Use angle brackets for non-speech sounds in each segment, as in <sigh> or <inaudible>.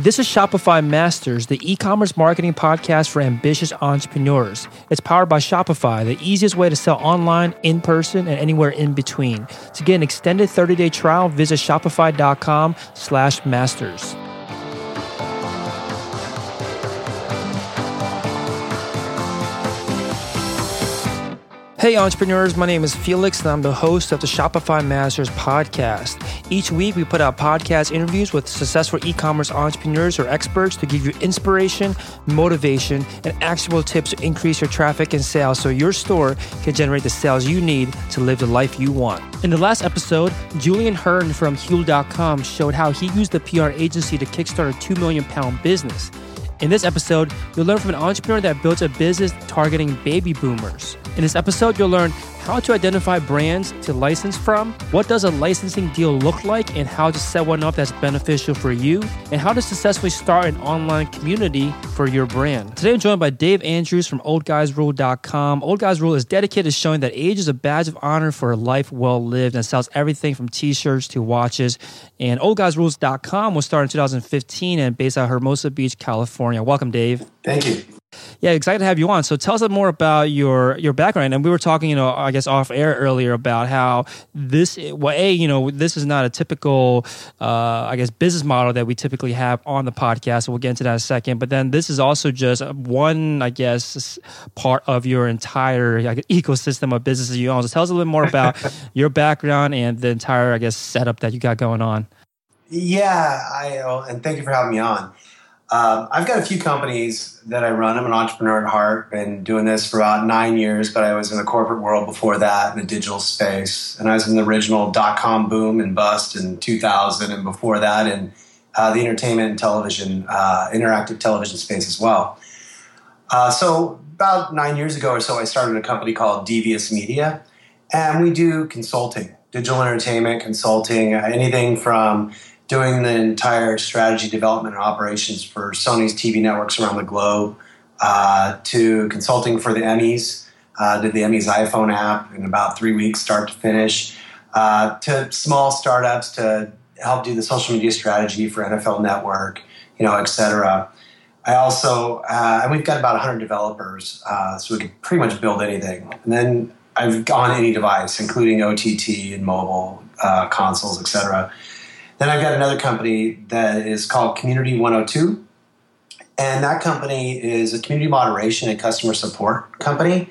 This is Shopify Masters, the e commerce marketing podcast for ambitious entrepreneurs. It's powered by Shopify, the easiest way to sell online, in person, and anywhere in between. To get an extended 30 day trial, visit shopify.com slash masters. Hey, entrepreneurs, my name is Felix, and I'm the host of the Shopify Masters podcast. Each week, we put out podcast interviews with successful e commerce entrepreneurs or experts to give you inspiration, motivation, and actionable tips to increase your traffic and sales so your store can generate the sales you need to live the life you want. In the last episode, Julian Hearn from Huel.com showed how he used the PR agency to kickstart a 2 million pound business. In this episode, you'll learn from an entrepreneur that built a business targeting baby boomers. In this episode, you'll learn how to identify brands to license from, what does a licensing deal look like, and how to set one up that's beneficial for you, and how to successfully start an online community for your brand. Today, I'm joined by Dave Andrews from OldGuysRule.com. Old Guys Rule is dedicated to showing that age is a badge of honor for a life well lived and sells everything from t-shirts to watches. And OldGuysRules.com was started in 2015 and based out of Hermosa Beach, California. Welcome, Dave. Thank you. Yeah, excited to have you on. So tell us a more about your your background. And we were talking, you know, I guess off air earlier about how this, well, a, you know, this is not a typical, uh, I guess, business model that we typically have on the podcast. So we'll get into that in a second. But then this is also just one, I guess, part of your entire like, ecosystem of businesses you own. So tell us a little more about <laughs> your background and the entire, I guess, setup that you got going on. Yeah, I oh, and thank you for having me on. Um, I've got a few companies that I run. I'm an entrepreneur at heart. Been doing this for about nine years, but I was in the corporate world before that in the digital space. And I was in the original dot com boom and bust in 2000, and before that in uh, the entertainment and television, uh, interactive television space as well. Uh, so about nine years ago or so, I started a company called Devious Media, and we do consulting, digital entertainment consulting, anything from doing the entire strategy development and operations for Sony's TV networks around the globe, uh, to consulting for the Emmys, uh, did the Emmys iPhone app in about three weeks, start to finish, uh, to small startups to help do the social media strategy for NFL Network, you know, et cetera. I also, uh, and we've got about 100 developers, uh, so we can pretty much build anything. And then I've gone any device, including OTT and mobile uh, consoles, et cetera. Then I've got another company that is called Community 102. And that company is a community moderation and customer support company.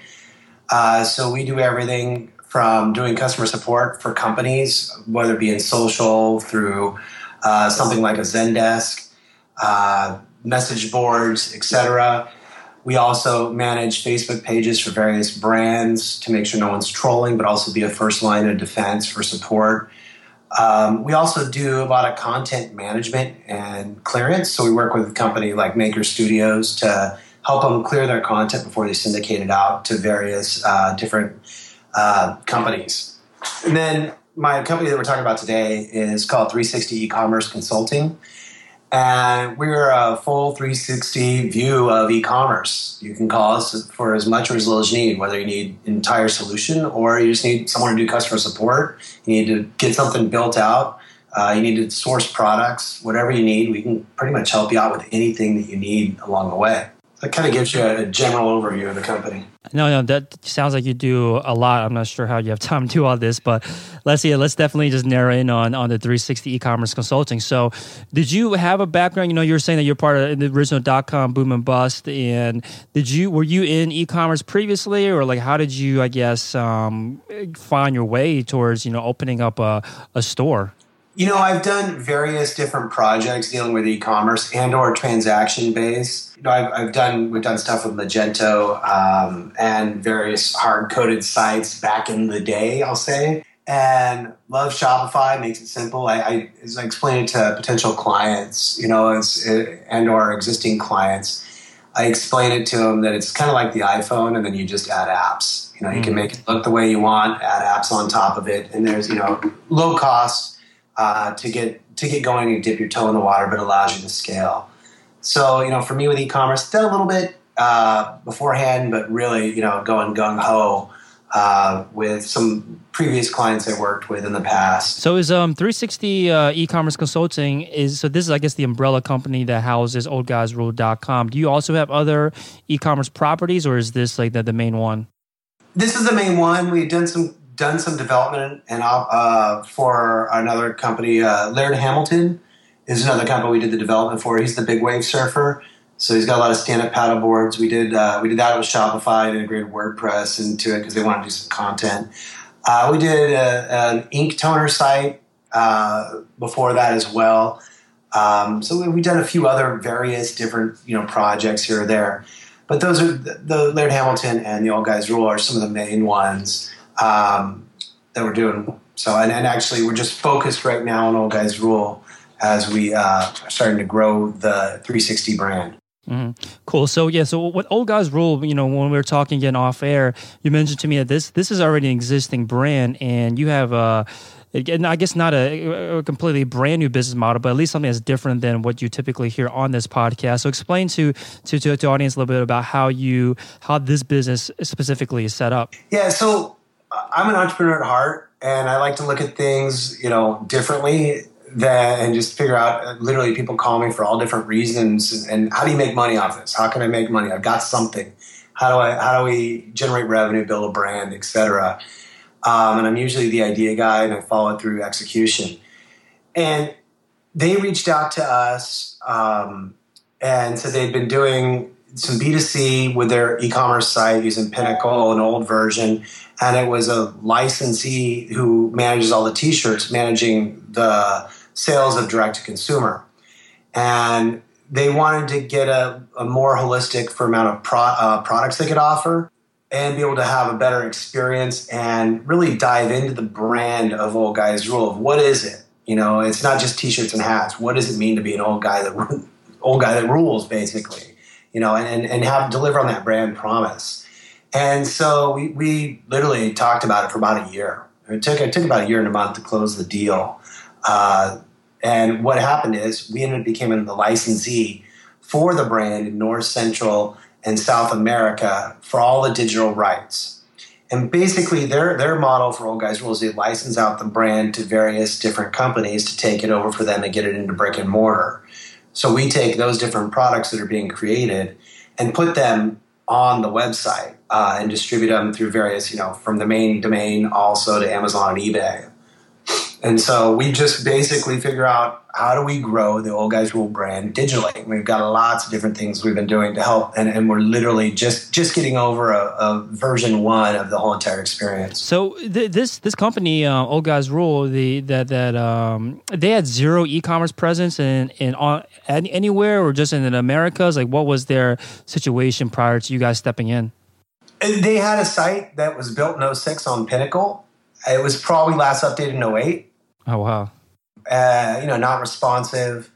Uh, so we do everything from doing customer support for companies, whether it be in social, through uh, something like a Zendesk, uh, message boards, etc. We also manage Facebook pages for various brands to make sure no one's trolling, but also be a first line of defense for support. Um, we also do a lot of content management and clearance. So we work with a company like Maker Studios to help them clear their content before they syndicate it out to various uh, different uh, companies. And then my company that we're talking about today is called 360 E-commerce Consulting. And we're a full 360 view of e-commerce. You can call us for as much or as little as you need, whether you need an entire solution or you just need someone to do customer support. You need to get something built out. Uh, you need to source products, whatever you need. We can pretty much help you out with anything that you need along the way. That kind of gives you a, a general overview of the company. No, no, that sounds like you do a lot. I'm not sure how you have time to do all this, but let's see. Let's definitely just narrow in on on the 360 e-commerce consulting. So, did you have a background? You know, you were saying that you're part of the original dot com boom and bust, and did you were you in e-commerce previously, or like how did you, I guess, um, find your way towards you know opening up a a store? You know, I've done various different projects dealing with e-commerce and or transaction based. You know, I've, I've done we've done stuff with Magento um, and various hard coded sites back in the day. I'll say, and love Shopify. Makes it simple. I, I as I explain it to potential clients, you know, as, and or existing clients. I explain it to them that it's kind of like the iPhone, and then you just add apps. You know, you can make it look the way you want, add apps on top of it, and there's you know low cost uh, to get to get going and dip your toe in the water, but allows you to scale. So you know, for me with e-commerce, did a little bit uh, beforehand, but really you know going gung ho uh, with some previous clients I worked with in the past. So is um 360 uh, e-commerce consulting is so this is I guess the umbrella company that houses oldguysrule.com. Do you also have other e-commerce properties or is this like the, the main one? This is the main one. We've done some done some development and uh, for another company. Uh, Laird Hamilton is another company we did the development for. He's the big wave surfer. So he's got a lot of stand-up paddle boards. We did uh, we did that with Shopify and integrated WordPress into it because they wanted to do some content. Uh, we did a, an ink toner site uh, before that as well. Um, so we've done a few other various different you know projects here or there, but those are the Laird Hamilton and the Old Guys Rule are some of the main ones um, that we're doing. So and, and, actually we're just focused right now on Old Guys Rule as we uh, are starting to grow the 360 brand. Mm-hmm. Cool. So yeah. So what old guys rule? You know, when we were talking again off air, you mentioned to me that this this is already an existing brand, and you have a. Uh, I guess not a, a, completely brand new business model, but at least something that's different than what you typically hear on this podcast. So, explain to to to, to audience a little bit about how you how this business specifically is set up. Yeah. So, I'm an entrepreneur at heart, and I like to look at things, you know, differently that and just figure out literally people call me for all different reasons and how do you make money off this? How can i make money? I've got something. How do i how do we generate revenue build a brand etc um, and i'm usually the idea guy and i follow it through execution. And they reached out to us um, and said they'd been doing some b2c with their e-commerce site using pinnacle an old version and it was a licensee who manages all the t-shirts managing the sales of direct to consumer. And they wanted to get a, a more holistic for amount of pro, uh, products they could offer and be able to have a better experience and really dive into the brand of Old Guys Rule of what is it? You know, it's not just t-shirts and hats. What does it mean to be an old guy that <laughs> old guy that rules, basically? You know, and, and have deliver on that brand promise. And so we, we literally talked about it for about a year. It took it took about a year and a month to close the deal. Uh, and what happened is we ended up becoming the licensee for the brand in North Central and South America for all the digital rights. And basically, their their model for Old Guys Rules, is they license out the brand to various different companies to take it over for them and get it into brick and mortar. So we take those different products that are being created and put them on the website uh, and distribute them through various, you know, from the main domain also to Amazon and eBay. And so we just basically figure out how do we grow the Old Guys Rule brand digitally. We've got lots of different things we've been doing to help, and, and we're literally just just getting over a, a version one of the whole entire experience. So th- this this company, uh, Old Guys Rule, the that that um, they had zero e-commerce presence in in on, anywhere or just in the Americas. Like, what was their situation prior to you guys stepping in? They had a site that was built in 06 on Pinnacle. It was probably last updated in 08 Oh wow! Uh, you know, not responsive.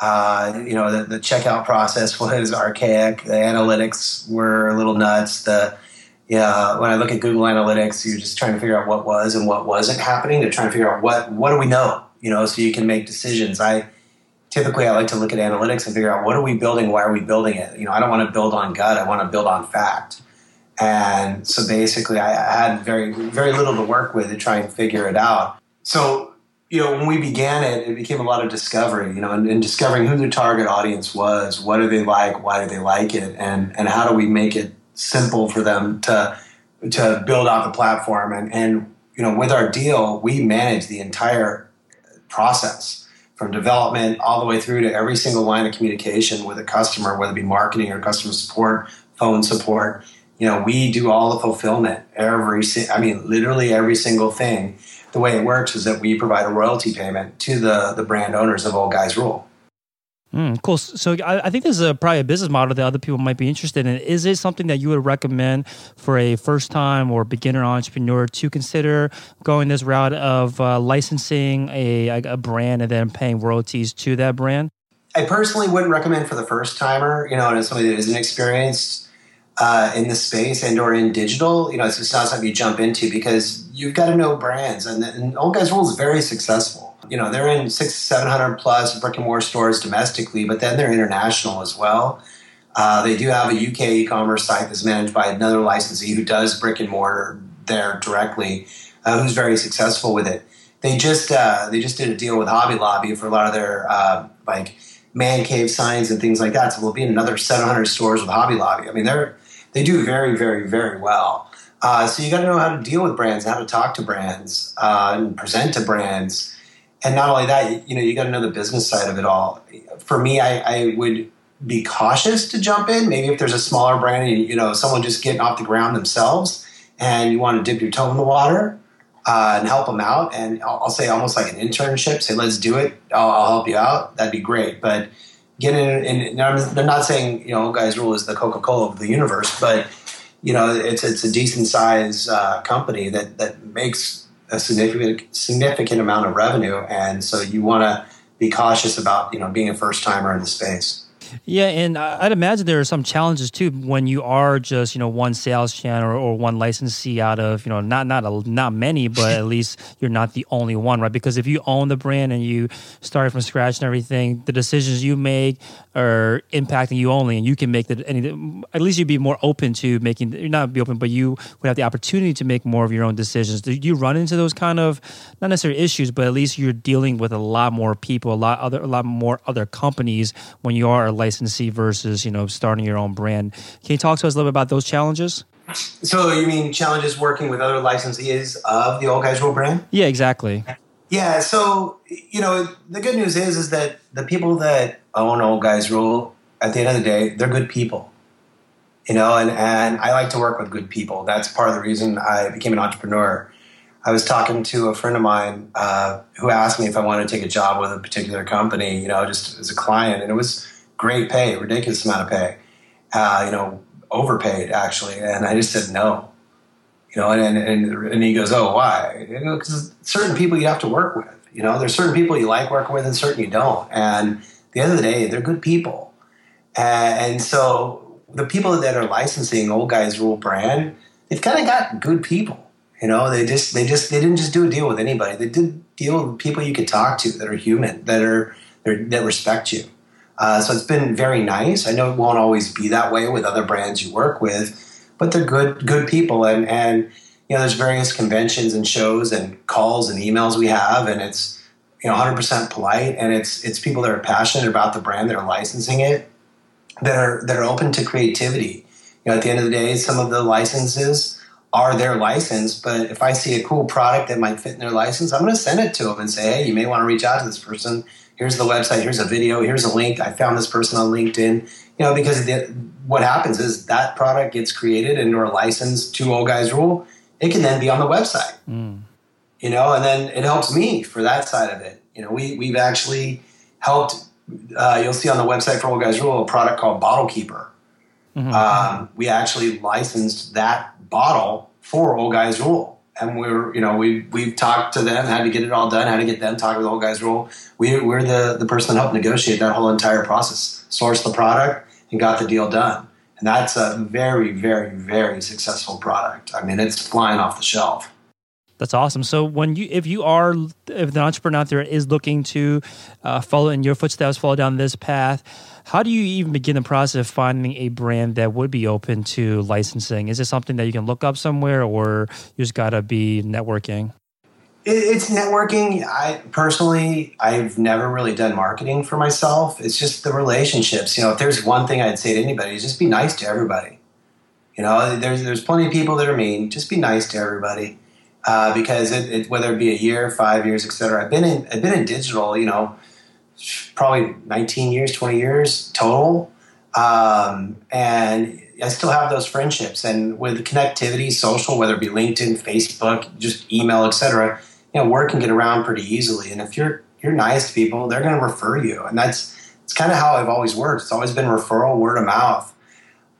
Uh, you know, the, the, checkout process <laughs> was archaic. The analytics were a little nuts. The yeah, when I look at Google Analytics, you're just trying to figure out what was and what wasn't happening. They're trying to figure out what what do we know, you know, so you can make decisions. I typically I like to look at analytics and figure out what are we building, why are we building it. You know, I don't want to build on gut. I want to build on fact. And so basically, I had very very little to work with to try and figure it out. So you know, when we began it, it became a lot of discovery, you know, and, and, discovering who the target audience was, what do they like, why do they like it, and and how do we make it simple for them to to build out the platform. And and you know, with our deal, we manage the entire process from development all the way through to every single line of communication with a customer, whether it be marketing or customer support, phone support. You know, we do all the fulfillment, every I mean, literally every single thing the way it works is that we provide a royalty payment to the, the brand owners of Old Guys Rule. Mm, cool. So I, I, think this is a, probably a business model that other people might be interested in. Is it something that you would recommend for a first time or beginner entrepreneur to consider going this route of uh, licensing a, a brand and then paying royalties to that brand? I personally wouldn't recommend for the first timer, you know, and as somebody that isn't experienced, uh, in the space and or in digital, you know, it's not something you jump into because you've got to know brands. And, and Old Guys Rule is very successful. You know, they're in six, seven hundred plus brick and mortar stores domestically, but then they're international as well. Uh, they do have a UK e-commerce site that's managed by another licensee who does brick and mortar there directly, uh, who's very successful with it. They just uh, they just did a deal with Hobby Lobby for a lot of their uh, like man cave signs and things like that. So we'll be in another 700 stores with Hobby Lobby. I mean, they're they do very, very, very well. Uh, so you got to know how to deal with brands, how to talk to brands, uh, and present to brands, and not only that, you know, you got to know the business side of it all. For me, I, I, would be cautious to jump in. Maybe if there's a smaller brand, and, you know, someone just getting off the ground themselves, and you want to dip your toe in the water uh, and help them out, and I'll, I'll, say almost like an internship. Say, let's do it. I'll, I'll help you out. That'd be great, but get in. And they're not saying you know, guys, rule is the Coca Cola of the universe, but you know, it's it's a decent size uh, company that that makes a significant significant amount of revenue, and so you want to be cautious about you know being a first timer in the space. Yeah, and I'd imagine there are some challenges too when you are just you know one sales channel or, or one licensee out of you know not not a, not many, but at <laughs> least you're not the only one, right? Because if you own the brand and you start from scratch and everything, the decisions you make are impacting you only, and you can make the any. At least you'd be more open to making. Not be open, but you would have the opportunity to make more of your own decisions. Do you run into those kind of not necessarily issues, but at least you're dealing with a lot more people, a lot other, a lot more other companies when you are a licensee versus you know starting your own brand. Can you talk to us a little bit about those challenges? So you mean challenges working with other licensees of the Old Guys Rule brand? Yeah, exactly. Yeah, so you know the good news is is that the people that own Old Guys Rule at the end of the day they're good people, you know, and and I like to work with good people. That's part of the reason I became an entrepreneur. I was talking to a friend of mine uh, who asked me if I wanted to take a job with a particular company, you know, just as a client, and it was great pay, ridiculous amount of pay, uh, you know, overpaid actually. And I just said no, you know, and, and, and he goes, oh, why? Because you know, certain people you have to work with, you know, there's certain people you like working with and certain you don't. And the end of the day, they're good people. And, and so the people that are licensing Old Guys Rule brand, they've kind of got good people. You know, they just they just they didn't just do a deal with anybody. They did deal with people you could talk to that are human, that are that respect you. Uh, so it's been very nice. I know it won't always be that way with other brands you work with, but they're good good people. And and you know, there's various conventions and shows and calls and emails we have, and it's you know 100% polite, and it's it's people that are passionate about the brand that are licensing it, that are that are open to creativity. You know, at the end of the day, some of the licenses are their license, but if I see a cool product that might fit in their license, I'm going to send it to them and say, hey, you may want to reach out to this person here's the website, here's a video, here's a link. I found this person on LinkedIn. You know, because the, what happens is that product gets created and or licensed to Old Guys Rule. It can then be on the website. Mm. You know, and then it helps me for that side of it. You know, we we've actually helped. Uh, you'll see on the website for Old Guys Rule a product called Bottle Keeper. Mm-hmm. Um, we actually licensed that bottle for Old Guys Rule and we're you know we we've talked to them how to get it all done, how to get them talking with the Old Guys Rule. We we're the the person that helped negotiate that whole entire process, source the product, and got the deal done. And that's a very very very successful product. I mean, it's flying off the shelf. That's awesome. So when you, if you are, if the entrepreneur out there is looking to uh, follow in your footsteps, follow down this path, how do you even begin the process of finding a brand that would be open to licensing? Is it something that you can look up somewhere, or you just got to be networking? It's networking. I personally, I've never really done marketing for myself. It's just the relationships. You know, if there's one thing I'd say to anybody, is just be nice to everybody. You know, there's there's plenty of people that are mean. Just be nice to everybody uh, because it, it, whether it be a year, five years, etc. I've been in I've been in digital, you know, probably 19 years, 20 years total, um, and I still have those friendships. And with connectivity, social, whether it be LinkedIn, Facebook, just email, etc. You know, word can get around pretty easily. And if you're you're nice to people, they're going to refer you, and that's it's kind of how I've always worked. It's always been referral, word of mouth.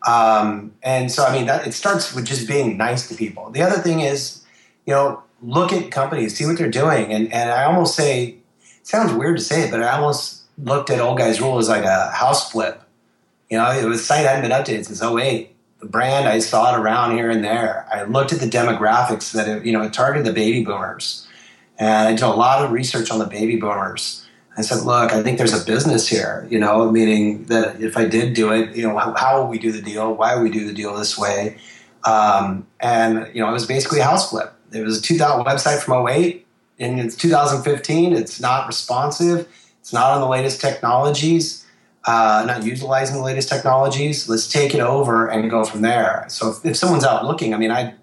Um, and so, I mean, that it starts with just being nice to people. The other thing is you know, look at companies, see what they're doing. And, and I almost say, sounds weird to say it, but I almost looked at Old Guys Rule as like a house flip. You know, it was a site hadn't been updated since 08. The brand, I saw it around here and there. I looked at the demographics that, it, you know, it targeted the baby boomers. And I did a lot of research on the baby boomers. I said, look, I think there's a business here, you know, meaning that if I did do it, you know, how, how we do the deal? Why would we do the deal this way? Um, and you know, it was basically a house flip. It was a 2000 website from 08 and it's 2015. It's not responsive. It's not on the latest technologies, uh, not utilizing the latest technologies. Let's take it over and go from there. So if, if someone's out looking, I mean, I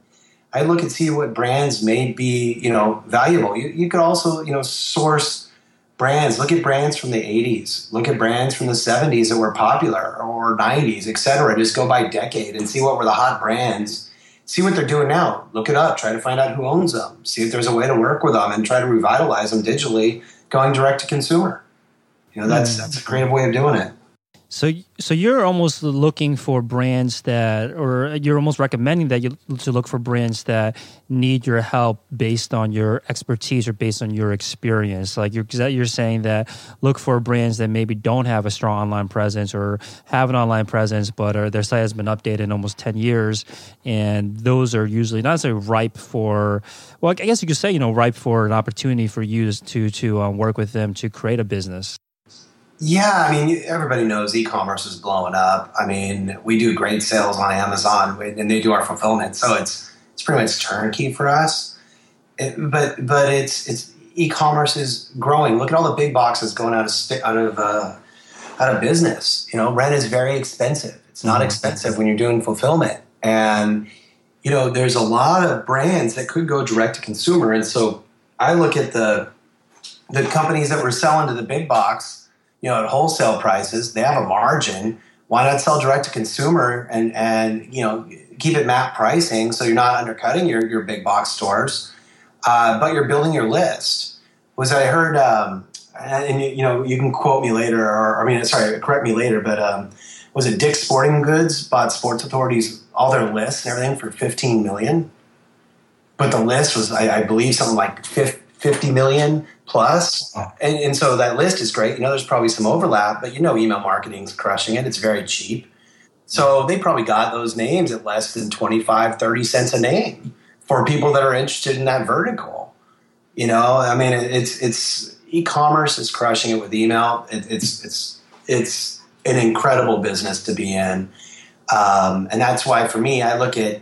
I look and see what brands may be, you know, valuable. You, you could also, you know, source brands. Look at brands from the 80s. Look at brands from the 70s that were popular or 90s, et cetera. Just go by decade and see what were the hot brands see what they're doing now. Look it up. Try to find out who owns them. See if there's a way to work with them and try to revitalize them digitally, going direct to consumer. You know, that's hmm. that's a creative way of doing it. So, so you're almost looking for brands that, or you're almost recommending that you to look for brands that need your help based on your expertise or based on your experience. Like you're, you're saying that look for brands that maybe don't have a strong online presence or have an online presence, but are, their site has been updated in almost ten years, and those are usually not necessarily ripe for. Well, I guess you could say you know ripe for an opportunity for you to to um, work with them to create a business. Yeah, I mean, everybody knows e-commerce is blowing up. I mean, we do great sales on Amazon, and they do our fulfillment, so it's it's pretty much turnkey for us. It, but but it's it's e-commerce is growing. Look at all the big boxes going out of out of uh, out of business. You know, rent is very expensive. It's not mm-hmm. expensive when you're doing fulfillment, and you know, there's a lot of brands that could go direct to consumer. And so I look at the the companies that were selling to the big box you know, at wholesale prices, they have a margin. Why not sell direct to consumer and and you know keep it map pricing so you're not undercutting your your big box stores, uh, but you're building your list. Was I heard? Um, and you know, you can quote me later, or I mean, sorry, correct me later, but um, was it Dick's Sporting Goods bought Sports Authorities all their lists and everything for 15 million? But the list was, I, I believe, something like 50 million plus. Oh. And, and so that list is great. You know, there's probably some overlap, but you know, email marketing's crushing it. It's very cheap. So they probably got those names at less than 25, 30 cents a name for people that are interested in that vertical. You know, I mean, it's, it's, e-commerce is crushing it with email. It, it's, it's, it's an incredible business to be in. Um, and that's why for me, I look at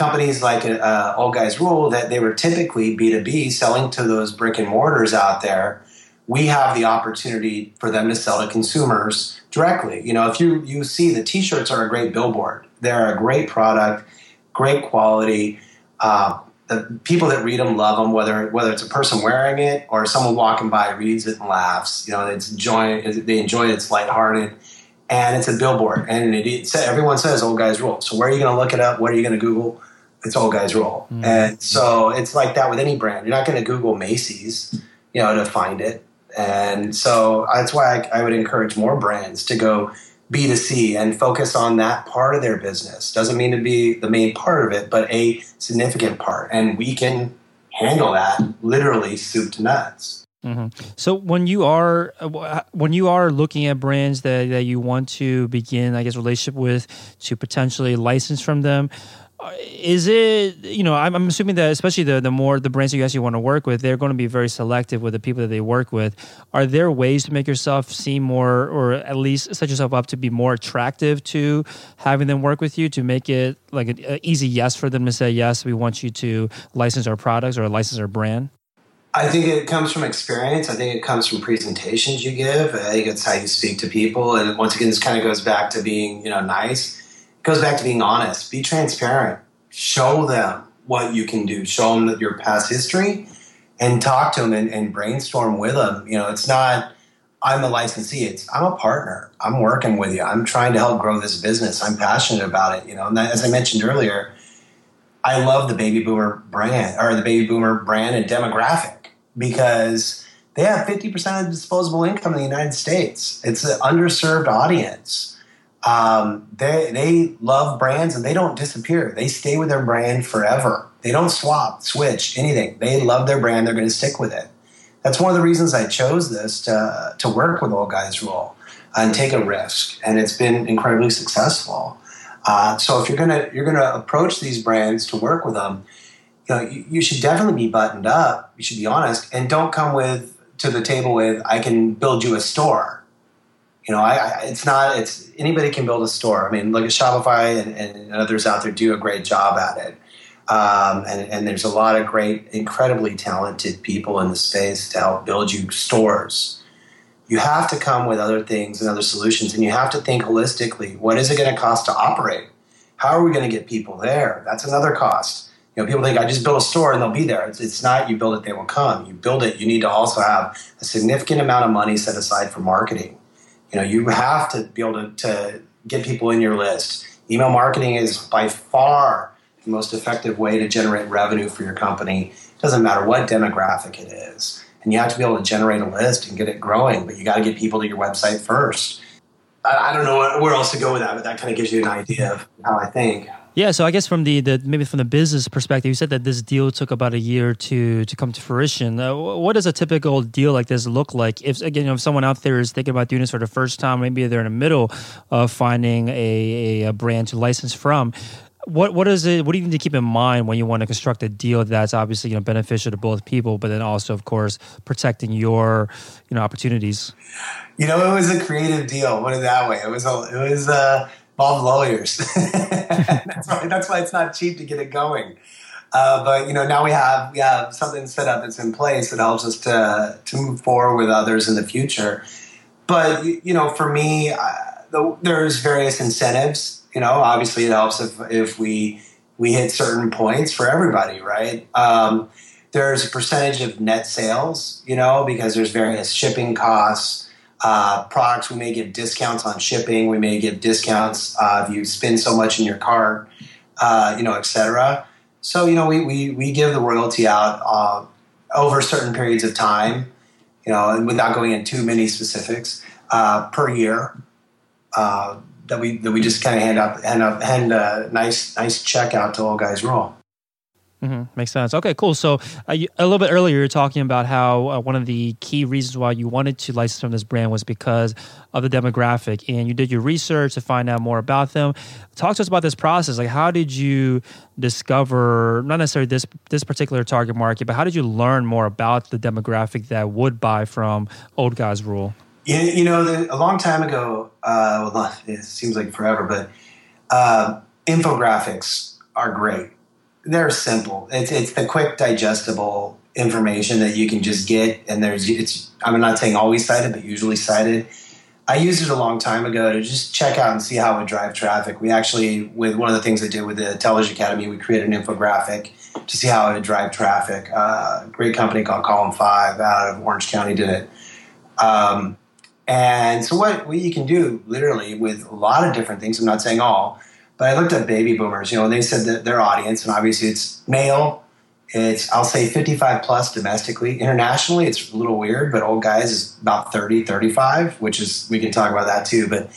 companies like uh, Old Guys Rule that they were typically B2B selling to those brick and mortars out there. We have the opportunity for them to sell to consumers directly. You know, if you, you see the t shirts are a great billboard, they're a great product, great quality. Uh, the people that read them love them, whether whether it's a person wearing it or someone walking by reads it and laughs. You know, it's enjoy they enjoy it. It's lighthearted, and it's a billboard. And it, it, everyone says "Old Guys Rule." So where are you going to look it up? What are you going to Google? It's Old Guys Rule. Mm-hmm. And so it's like that with any brand. You're not going to Google Macy's, you know, to find it. And so that's why I, I would encourage more brands to go B2C and focus on that part of their business. Doesn't mean to be the main part of it, but a significant part. And we can handle that literally soup to nuts. Mm-hmm. So when you are when you are looking at brands that, that you want to begin, I guess, relationship with to potentially license from them, Uh, is it you know I'm, I'm, assuming that especially the the more the brands you actually want to work with they're going to be very selective with the people that they work with are there ways to make yourself seem more or at least set yourself up to be more attractive to having them work with you to make it like an easy yes for them to say yes we want you to license our products or license our brand I think it comes from experience. I think it comes from presentations you give. I think it's how you speak to people. And once again, this kind of goes back to being, you know, nice goes back to being honest. Be transparent. Show them what you can do. Show them your past history, and talk to them and, and brainstorm with them. You know, it's not. I'm a licensee. It's I'm a partner. I'm working with you. I'm trying to help grow this business. I'm passionate about it. You know, and that, as I mentioned earlier, I love the baby boomer brand or the baby boomer brand and demographic because they have 50% of disposable income in the United States. It's an underserved audience um, they they love brands and they don't disappear. They stay with their brand forever. They don't swap, switch, anything. They love their brand. They're going to stick with it. That's one of the reasons I chose this to to work with Old Guys Rule and take a risk, and it's been incredibly successful. Uh, so if you're gonna you're gonna approach these brands to work with them, you know you, you should definitely be buttoned up. You should be honest, and don't come with to the table with I can build you a store You know, I, I, it's not. It's anybody can build a store. I mean, look at Shopify and, and others out there do a great job at it. Um, and, and, there's a lot of great, incredibly talented people in the space to help build you stores. You have to come with other things and other solutions, and you have to think holistically. What is it going to cost to operate? How are we going to get people there? That's another cost. You know, people think I just build a store and they'll be there. It's, it's not you build it, they will come. You build it, you need to also have a significant amount of money set aside for marketing. You know, you have to be able to, to get people in your list. Email marketing is by far the most effective way to generate revenue for your company. It doesn't matter what demographic it is. And you have to be able to generate a list and get it growing, but you got to get people to your website first. I, I don't know where else to go with that, but that kind of gives you an idea of how I think. Yeah, so I guess from the, the maybe from the business perspective, you said that this deal took about a year to to come to fruition. Uh, what does a typical deal like this look like? If again, you know, if someone out there is thinking about doing this for the first time, maybe they're in the middle of finding a, a brand to license from what what is it? What do you need to keep in mind when you want to construct a deal that's obviously you know beneficial to both people, but then also, of course, protecting your you know opportunities? You know, it was a creative deal. Put it that way. It was a, it was uh, involved lawyers. <laughs> that's why that's why it's not cheap to get it going. Uh, but you know, now we have we have something set up that's in place that helps us to to move forward with others in the future. But you know, for me, uh, the, there's various incentives you know, obviously it helps if if we we hit certain points for everybody, right? Um, there's a percentage of net sales, you know, because there's various shipping costs. Uh, products we may give discounts on shipping. We may give discounts uh, if you spend so much in your cart, uh, you know, etc. So you know, we, we we give the royalty out uh, over certain periods of time, you know, and without going into too many specifics uh, per year. Uh, that we that we just kind of hand up hand up hand a nice nice check out to Old Guys Rule. Mm-hmm. Makes sense. Okay, cool. So uh, you, a little bit earlier, you were talking about how uh, one of the key reasons why you wanted to license from this brand was because of the demographic, and you did your research to find out more about them. Talk to us about this process. Like, how did you discover not necessarily this this particular target market, but how did you learn more about the demographic that would buy from Old Guys Rule? You, you know, a long time ago, uh, well, it seems like forever, but uh, infographics are great. They're simple. It's, it's the quick, digestible information that you can just get, and there's it's. I'm not saying always cited, but usually cited. I used it a long time ago to just check out and see how it would drive traffic. We actually, with one of the things I did with the Television Academy, we created an infographic to see how it would drive traffic. Uh, great company called Column Five out of Orange County did it. Um, and so what, what you can do literally with a lot of different things, I'm not saying all, but I looked at baby boomers, you know, and they said that their audience, and obviously it's male, it's I'll say 55 plus domestically. Internationally, it's a little weird, but old guys is about 30, 35, which is we can talk about that too. But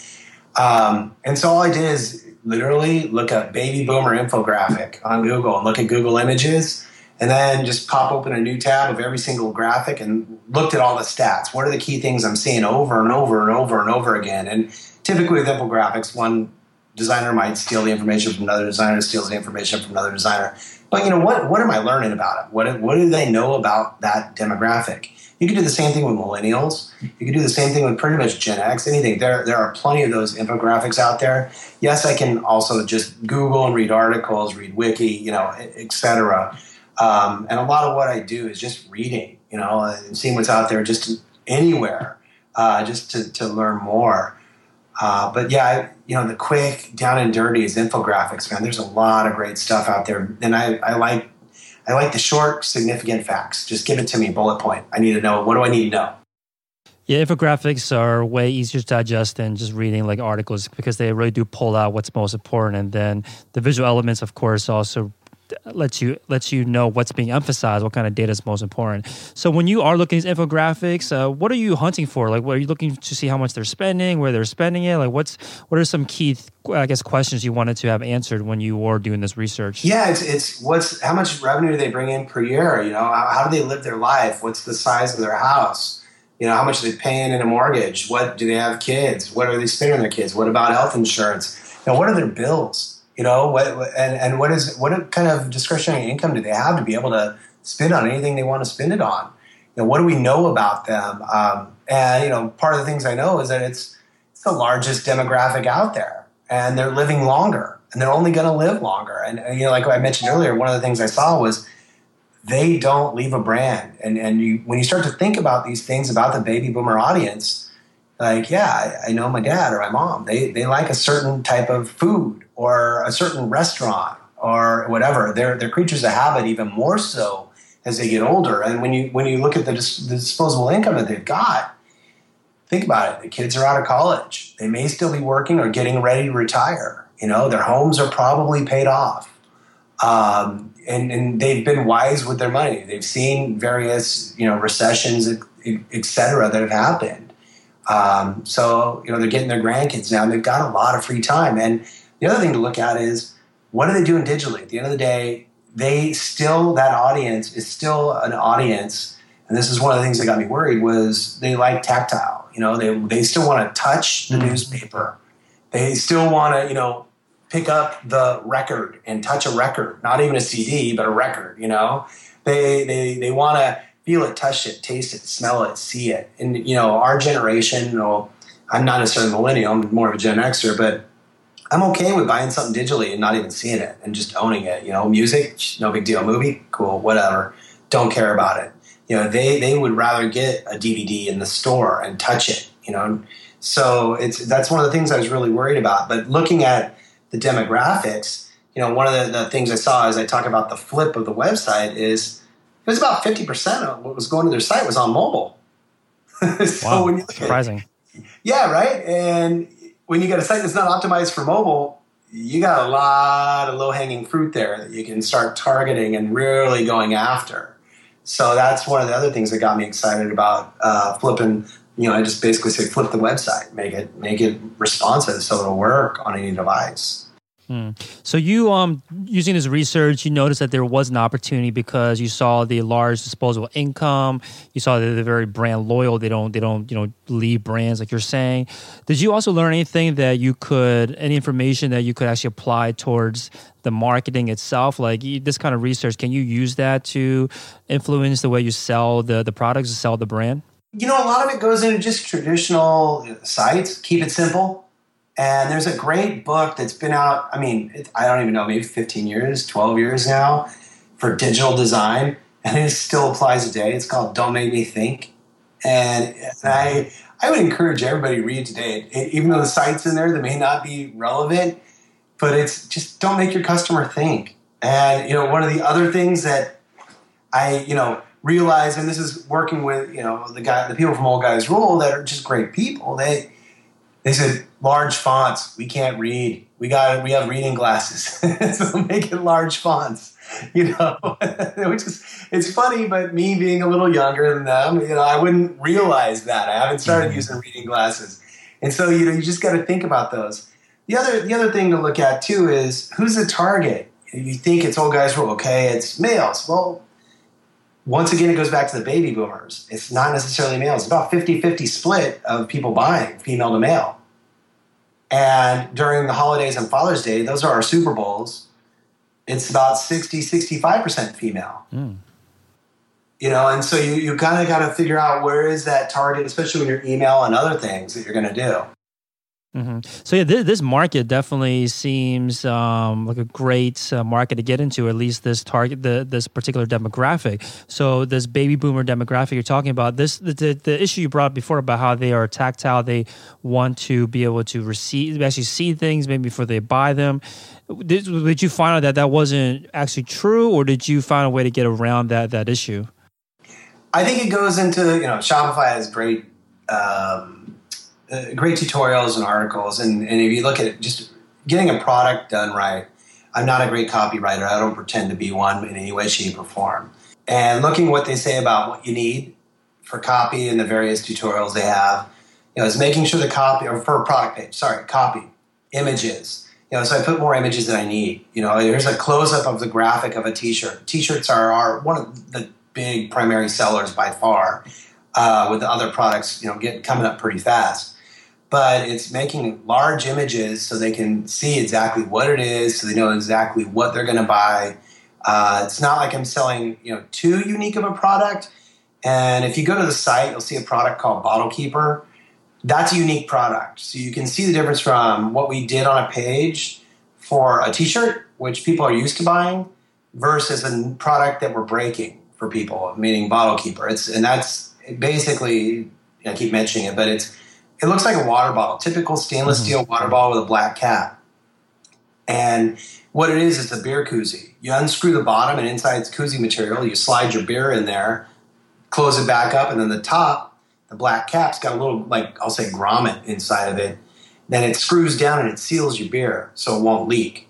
um, and so all I did is literally look up baby boomer infographic on Google and look at Google Images and then just pop open a new tab of every single graphic and looked at all the stats. What are the key things I'm seeing over and over and over and over again? And typically with infographics, one designer might steal the information from another designer, steals the information from another designer. But you know what? What am I learning about it? What what do they know about that demographic? You can do the same thing with millennials. You can do the same thing with pretty much Gen X. Anything. There there are plenty of those infographics out there. Yes, I can also just Google and read articles, read wiki, you know, etc. Um, and a lot of what I do is just reading, you know, and seeing what's out there just anywhere, uh, just to, to learn more. Uh, but yeah, you know, the quick, down and dirty is infographics, man. There's a lot of great stuff out there, and I, I like I like the short, significant facts. Just give it to me, bullet point. I need to know. What do I need to know? Yeah, infographics are way easier to digest than just reading like articles because they really do pull out what's most important, and then the visual elements, of course, also lets you lets you know what's being emphasized, what kind of data is most important. So when you are looking at these infographics, uh, what are you hunting for? Like, what are you looking to see how much they're spending, where they're spending it? Like, what's what are some key, I guess, questions you wanted to have answered when you were doing this research? Yeah, it's it's what's how much revenue do they bring in per year? You know, how, how do they live their life? What's the size of their house? You know, how much are they paying in a mortgage? What do they have kids? What are they spending on their kids? What about health insurance? Know, what are their bills? You know, what and, and what is what kind of discretionary income do they have to be able to spend on anything they want to spend it on? You know, what do we know about them? Um, and you know, part of the things I know is that it's it's the largest demographic out there, and they're living longer, and they're only going to live longer. And, you know, like I mentioned earlier, one of the things I saw was they don't leave a brand. And and you, when you start to think about these things about the baby boomer audience, like yeah, I, I know my dad or my mom. They they like a certain type of food or a certain restaurant or whatever. They're they're creatures of habit even more so as they get older. And when you when you look at the, dis- the disposable income that they've got, think about it. The kids are out of college. They may still be working or getting ready to retire. You know, their homes are probably paid off. Um, and, and they've been wise with their money. They've seen various, you know, recessions, et cetera, that have happened. Um, so, you know, they're getting their grandkids now. They've got a lot of free time. And the other thing to look at is what are they doing digitally? At the end of the day, they still, that audience is still an audience. And this is one of the things that got me worried was they like tactile. You know, they, they still want to touch the mm-hmm. newspaper. They still want to, you know, pick up the record and touch a record, not even a CD, but a record, you know? They, they, they want to feel it, touch it, taste it, smell it, see it. And, you know, our generation, you know, I'm not necessarily a millennial, I'm more of a Gen Xer, but I'm okay with buying something digitally and not even seeing it and just owning it. You know, music, no big deal. Movie, cool, whatever. Don't care about it. You know, they, they would rather get a DVD in the store and touch it, you know? So it's, that's one of the things I was really worried about. But looking at, the demographics, you know, one of the, the, things I saw as I talk about the flip of the website is it was about 50% of what was going to their site was on mobile. <laughs> so wow, when you surprising. At, yeah, right. And when you get a site that's not optimized for mobile, you got a lot of low hanging fruit there that you can start targeting and really going after. So that's one of the other things that got me excited about uh, flipping you know, I just basically say flip the website, make it make it responsive so it'll work on any device. Hmm. So you um using this research, you noticed that there was an opportunity because you saw the large disposable income. You saw that they're very brand loyal. They don't they don't you know leave brands like you're saying. Did you also learn anything that you could any information that you could actually apply towards the marketing itself? Like this kind of research, can you use that to influence the way you sell the the products, sell the brand? you know, a lot of it goes into just traditional sites. Keep it simple. And there's a great book that's been out, I mean, it, I don't even know, maybe 15 years, 12 years now for digital design. And it still applies today. It's called Don't Make Me Think. And, I, I would encourage everybody to read today. It, even though the sites in there that may not be relevant, but it's just don't make your customer think. And, you know, one of the other things that I, you know, realize, and this is working with you know the guy, the people from Old Guys Rule that are just great people. They they said large fonts. We can't read. We got we have reading glasses, <laughs> so make it large fonts. You know, <laughs> which is it's funny, but me being a little younger than them, you know, I wouldn't realize that. I haven't started mm-hmm. using reading glasses, and so you know, you just got to think about those. The other the other thing to look at too is who's the target. You think it's old guys rule, okay? It's males. Well, once again, it goes back to the baby boomers. It's not necessarily males. It's about 50 50 split of people buying, female to male. And during the holidays and Father's Day, those are our Super Bowls. It's about 60, 65% female. Mm. You know, and so you, you kind of got to figure out where is that target, especially when you're email and other things that you're going to do. Mm-hmm. So yeah, this, this, market definitely seems um, like a great uh, market to get into. At least this target, the, this particular demographic. So this baby boomer demographic you're talking about. This the, the, the issue you brought up before about how they are tactile. They want to be able to receive, actually see things maybe before they buy them. Did, did you find out that that wasn't actually true, or did you find a way to get around that that issue? I think it goes into you know Shopify has great. Um, uh, great tutorials and articles. And, and if you look at it, just getting a product done right, I'm not a great copywriter. I don't pretend to be one in any way, shape, or form. And looking what they say about what you need for copy and the various tutorials they have, you know, is making sure the copy, or for a product page, sorry, copy, images. You know, so I put more images than I need. You know, here's a close up of the graphic of a T-shirt. T-shirts are, are one of the big primary sellers by far, uh, with the other products, you know, get coming up pretty fast but it's making large images so they can see exactly what it is, so they know exactly what they're going to buy. Uh, it's not like I'm selling, you know, too unique of a product. And if you go to the site, you'll see a product called Bottle Keeper. that's a unique product. So you can see the difference from what we did on a page for a t-shirt, which people are used to buying, versus a product that we're breaking for people, meaning Bottle Keeper. It's and that's basically I keep mentioning it, but it's it looks like a water bottle, typical stainless mm-hmm. steel water bottle with a black cap. And what it is, it's a beer koozie. You unscrew the bottom, and inside it's koozie material. You slide your beer in there, close it back up, and then the top, the black cap's got a little, like I'll say, grommet inside of it. Then it screws down and it seals your beer so it won't leak.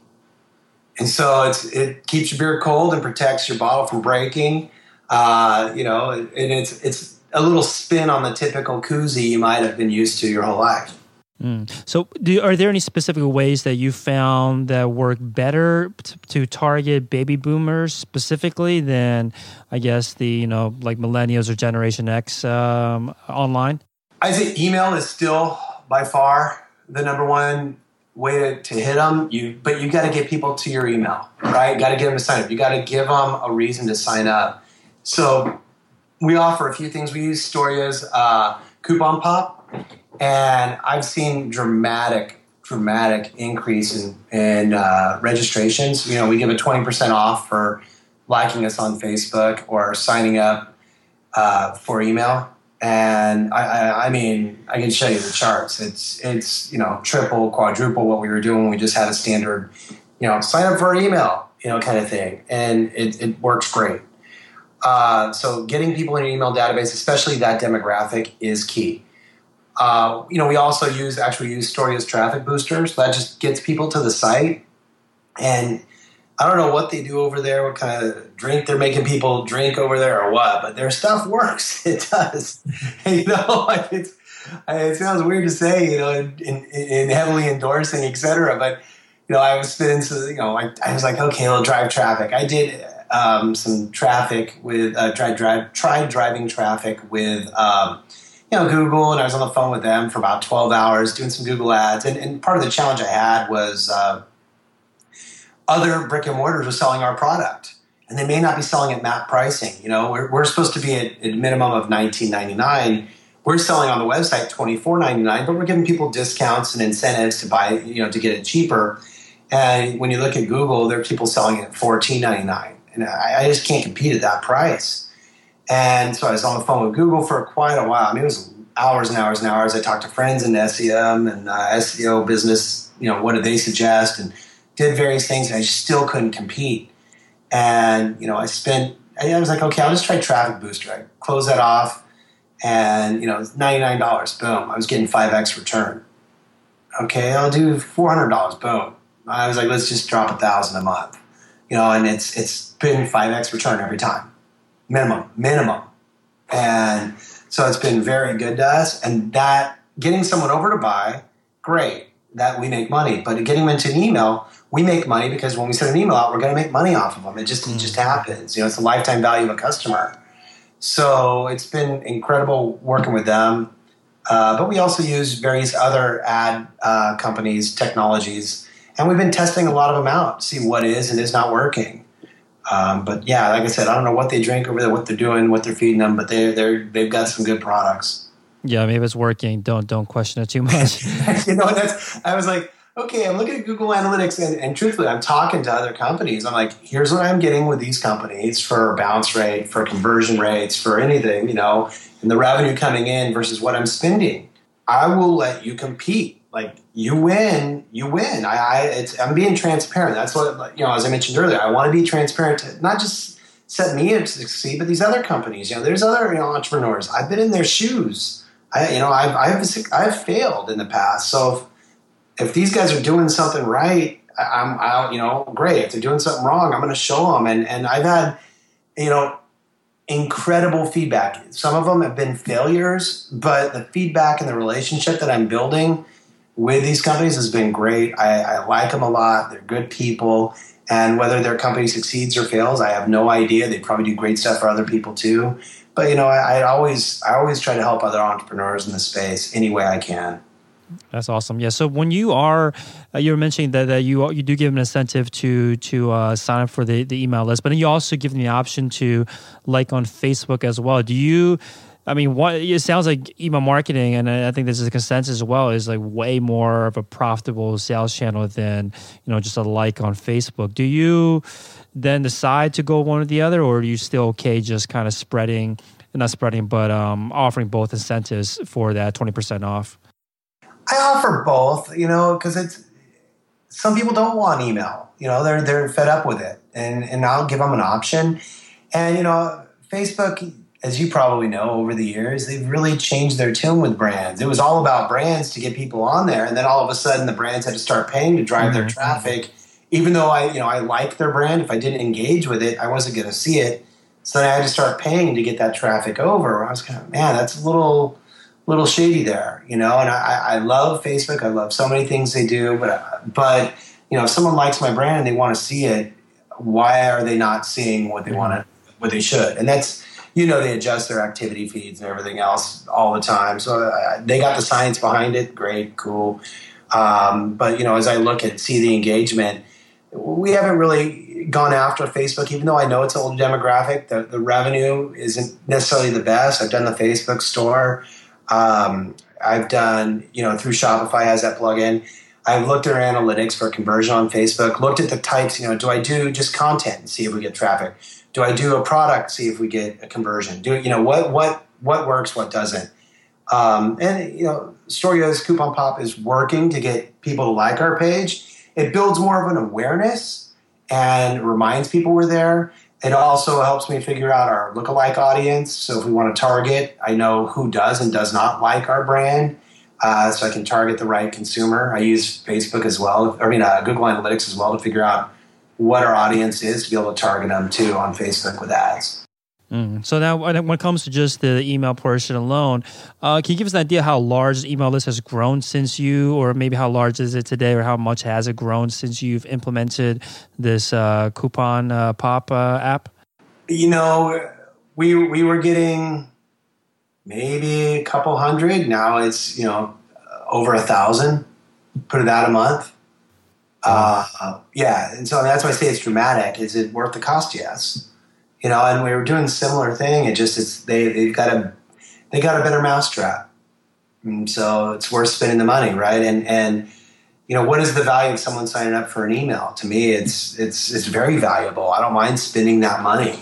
And so it's it keeps your beer cold and protects your bottle from breaking. Uh, you know, and it's it's a little spin on the typical koozie you might have been used to your whole life. Mm. So, do, are there any specific ways that you found that work better t- to target baby boomers specifically than, I guess, the you know like millennials or Generation X um, online? I think email is still by far the number one way to, to hit them. You, but you got to get people to your email, right? Got to get them to sign up. You got to give them a reason to sign up. So we offer a few things. We use Storeya's uh, coupon pop, and I've seen dramatic, dramatic increase in, in uh, registrations. You know, we give a twenty percent off for liking us on Facebook or signing up uh, for email. And I, I, I, mean, I can show you the charts. It's it's you know triple, quadruple what we were doing. We just had a standard, you know, sign up for email, you know, kind of thing, and it, it works great. Uh, so getting people in your email database, especially that demographic, is key. Uh, you know, we also use actually use Storeya's traffic boosters. That just gets people to the site, and I don't know what they do over there, what kind of drink they're making people drink over there, or what. But their stuff works. <laughs> It does. <laughs> you know, <laughs> it's it sounds weird to say, you know, in, in, in heavily endorsing, etc. But you know, I was spinning, you know, I, I was like, okay, I'll drive traffic. I did um, some traffic with uh, tried drive tried driving traffic with um, you know Google, and I was on the phone with them for about twelve hours doing some Google ads. And, and part of the challenge I had was uh, other brick and mortars were selling our product, and they may not be selling at MAP pricing. You know, we're, we're supposed to be at a minimum of nineteen ninety nine. We're selling on the website twenty four ninety nine, but we're giving people discounts and incentives to buy, you know, to get it cheaper. And when you look at Google, there are people selling it fourteen ninety nine and I, I, just can't compete at that price. And so I was on the phone with Google for quite a while. I mean, it was hours and hours and hours. I talked to friends in SEM and uh, SEO business. You know, what did they suggest? And did various things. And I still couldn't compete. And you know, I spent. I was like, okay, I'll just try Traffic Booster. I closed that off, and you know, ninety nine dollars. Boom, I was getting five x return. Okay, I'll do four hundred dollars. Boom. I was like, let's just drop a thousand a month you know, and it's it's been five x return every time, minimum, minimum, and so it's been very good to us. And that getting someone over to buy, great, that we make money. But getting them into an email, we make money because when we send an email out, we're going to make money off of them. It just it just mm. happens. You know, it's the lifetime value of a customer. So it's been incredible working with them. Uh, but we also use various other ad uh, companies, technologies and we've been testing a lot of them out, to see what is and is not working. Um, but yeah, like I said, I don't know what they drink over there, what they're doing, what they're feeding them, but they they're they've got some good products. Yeah, maybe it's working. Don't don't question it too much. <laughs> you know, that's I was like, okay, I'm looking at Google Analytics, and, and truthfully, I'm talking to other companies. I'm like, here's what I'm getting with these companies for bounce rate, for conversion rates, for anything, you know, and the revenue coming in versus what I'm spending. I will let you compete like you win, you win. I, I it's, I'm being transparent. That's what you know. As I mentioned earlier, I want to be transparent to not just set me up to succeed, but these other companies. You know, there's other you know, entrepreneurs. I've been in their shoes. I you know I've I've I've failed in the past. So if, if these guys are doing something right, I'm I'll, you know great. If they're doing something wrong, I'm going to show them. And and I've had you know incredible feedback. Some of them have been failures, but the feedback and the relationship that I'm building with these companies has been great. I, I, like them a lot. They're good people. And whether their company succeeds or fails, I have no idea. They probably do great stuff for other people too. But you know, I, I always I always try to help other entrepreneurs in the space any way I can. That's awesome. Yeah. So when you are, uh, you were mentioning that, that you you do give an incentive to to uh, sign up for the, the email list, but then you also give them the option to like on Facebook as well. Do you I mean, what it sounds like email marketing, and I think this is a consensus as well, is like way more of a profitable sales channel than you know just a like on Facebook. Do you then decide to go one or the other, or are you still okay just kind of spreading, not spreading, but um, offering both incentives for that twenty percent off? I offer both, you know, because it's some people don't want email. You know, they're they're fed up with it, and and I'll give them an option. And you know, Facebook as you probably know over the years, they've really changed their tune with brands. It was all about brands to get people on there, and then all of a sudden the brands had to start paying to drive mm-hmm. their traffic. Even though I, you know, I like their brand, if I didn't engage with it, I wasn't going to see it. So then I had to start paying to get that traffic over. I was kind of, man, that's a little, little shady there, you know. And I, I love Facebook. I love so many things they do, but, but you know, if someone likes my brand and they want to see it, why are they not seeing what they mm-hmm. want to, what they should? And that's you know they adjust their activity feeds and everything else all the time. So uh, they got the science behind it. Great, cool. Um, but you know, as I look at see the engagement, we haven't really gone after Facebook, even though I know it's an older demographic. The, the revenue isn't necessarily the best. I've done the Facebook store. Um, I've done, you know, through Shopify has that plugin. I've looked at our analytics for conversion on Facebook, looked at the types, you know, do I do just content and see if we get traffic? Do I do a product, see if we get a conversion? Do you know what what what works, what doesn't? Um, and you know, Storeya's Coupon Pop is working to get people to like our page. It builds more of an awareness and reminds people we're there. It also helps me figure out our lookalike audience. So if we want to target, I know who does and does not like our brand, uh, so I can target the right consumer. I use Facebook as well, I mean uh, Google Analytics as well to figure out what our audience is to be able to target them too on Facebook with ads. Mm. So now, when it comes to just the email portion alone, uh, can you give us an idea how large the email list has grown since you, or maybe how large is it today, or how much has it grown since you've implemented this uh, coupon uh, pop uh, app? You know, we we were getting maybe a couple hundred. Now it's you know over a thousand. Put it out a month. Uh, yeah, and so that's why I say it's dramatic. Is it worth the cost? Yes. You know, and we were doing similar thing. It just it's they they've got a they got a better mousetrap, so it's worth spending the money, right? And and you know what is the value of someone signing up for an email? To me, it's it's it's very valuable. I don't mind spending that money.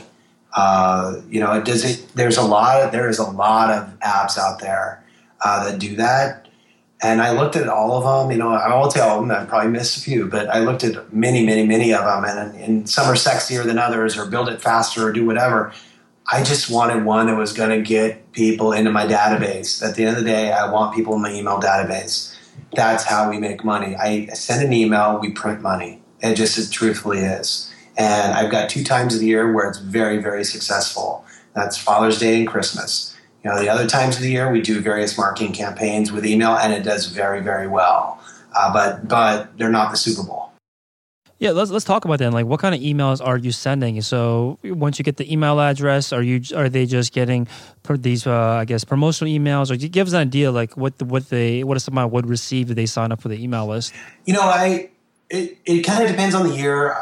Uh, you know, it does it. There's a lot of there is a lot of apps out there uh, that do that and I looked at all of them. You know, I won't tell them. I probably missed a few, but I looked at many, many, many of them, and, and some are sexier than others, or build it faster, or do whatever. I just wanted one that was going to get people into my database. At the end of the day, I want people in my email database. That's how we make money. I send an email, we print money. It just it truthfully is. And I've got two times of the year where it's very, very successful. That's Father's Day and Christmas you know, the other times of the year we do various marketing campaigns with email, and it does very, very well. Uh, but but they're not the Super Bowl. Yeah, let's let's talk about that. Like, what kind of emails are you sending? So, once you get the email address, are you are they just getting these, uh, I guess, promotional emails, or give us an idea like what the, what they what someone would receive if they sign up for the email list? You know, I it, it kind of depends on the year.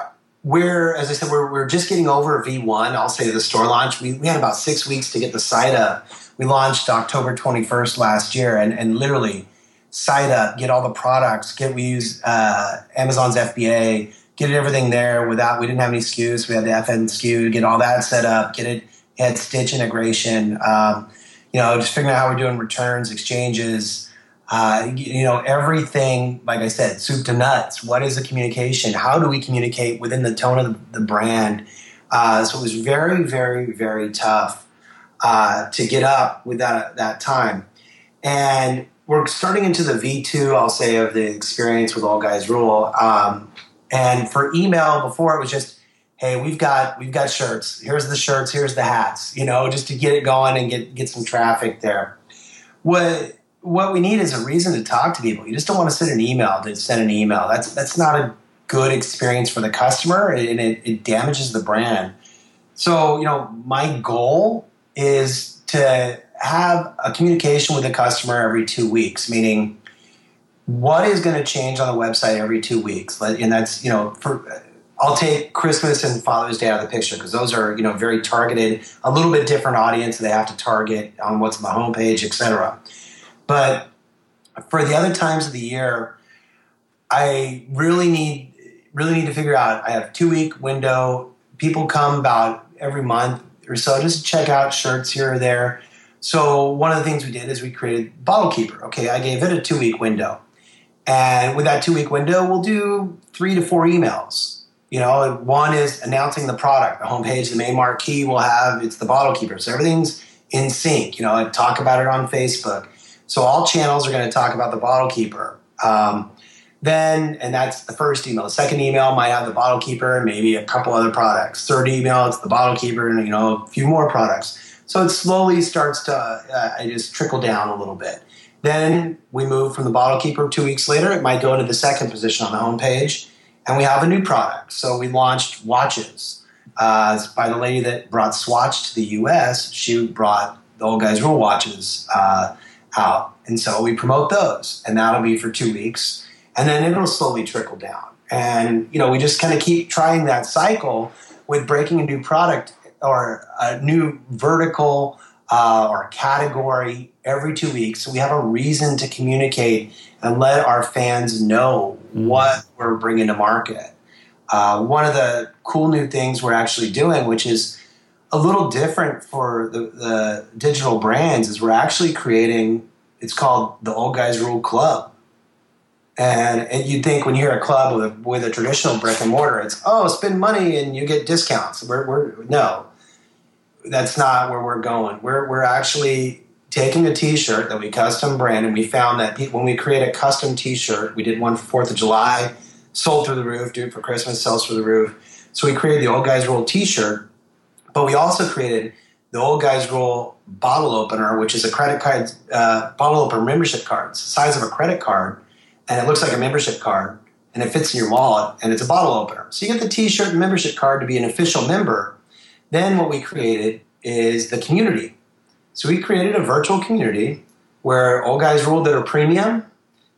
We're as I said, we're we're just getting over V one. I'll say the store launch. We we had about six weeks to get the site up we launched October 21st last year, and, and literally site up, get all the products, get we use uh, Amazon's FBA, get everything there without we didn't have any SKUs. We had the FN SKU, get all that set up, get it had Stitch integration. Um, you know, just figuring out how we're doing returns, exchanges. Uh, you know, everything, like I said, soup to nuts. What is the communication? How do we communicate within the tone of the, brand? Uh, so it was very, very, very tough uh, to get up with that that time. And we're starting into the V2, I'll say, of the experience with Old Guys Rule. Um, and for email, before it was just, hey, we've got we've got shirts. Here's the shirts. Here's the hats. You know, just to get it going and get get some traffic there. What what we need is a reason to talk to people. You just don't want to send an email to send an email. That's that's not a good experience for the customer, and it, it damages the brand. So you know, my goal is to have a communication with the customer every two weeks, meaning what is going to change on the website every two weeks. And that's, you know, for I'll take Christmas and Father's Day out of the picture because those are you know very targeted, a little bit different audience they have to target on what's on the homepage, etc. But for the other times of the year, I really need really need to figure out. I have two week window. People come about every month so just check out shirts here or there. So one of the things we did is we created Bottle Keeper. Okay, I gave it a two week window, and with that two week window, we'll do three to four emails you know, one is announcing the product. The homepage, the main marquee will have it's the bottle keeper. So everything's in sync. You know, I talk about it on Facebook. So all channels are going to talk about the bottle keeper. Um, then, and that's the first email. The second email might have the bottle keeper and maybe a couple other products. Third email, it's the bottle keeper and you know a few more products. So it slowly starts to uh, just trickle down a little bit. Then we move from the bottle keeper. Two weeks later, it might go into the second position on the homepage and we have a new product. So we launched watches. Uh, by the lady that brought Swatch to the US, she brought the Old Guys Rule watches uh, out. And so we promote those, and that'll be for two weeks. And then it'll slowly trickle down. And, you know, we just kind of keep trying that cycle with breaking a new product or a new vertical uh, or category every two weeks. So we have a reason to communicate and let our fans know mm-hmm. what we're bringing to market. Uh, one of the cool new things we're actually doing, which is a little different for the, the digital brands, is we're actually creating. It's called the Old Guys Rule Club. And, and you'd think when you hear a club with, with a traditional brick and mortar, it's oh, spend money and you get discounts. We're, we're no, that's not where we're going. We're we're actually taking a T-shirt that we custom brand, and we found that when we create a custom T-shirt, we did one for Fourth of July, sold through the roof. Do it for Christmas, sells through the roof. So we created the Old Guys Rule T-shirt, but we also created the Old Guys Rule bottle opener, which is a credit card uh, bottle opener membership card. It's the size of a credit card, and it looks like a membership card, and it fits in your wallet, and it's a bottle opener. So you get the T-shirt and membership card to be an official member. Then what we created is the community. So we created a virtual community where Old Guys Rule that are premium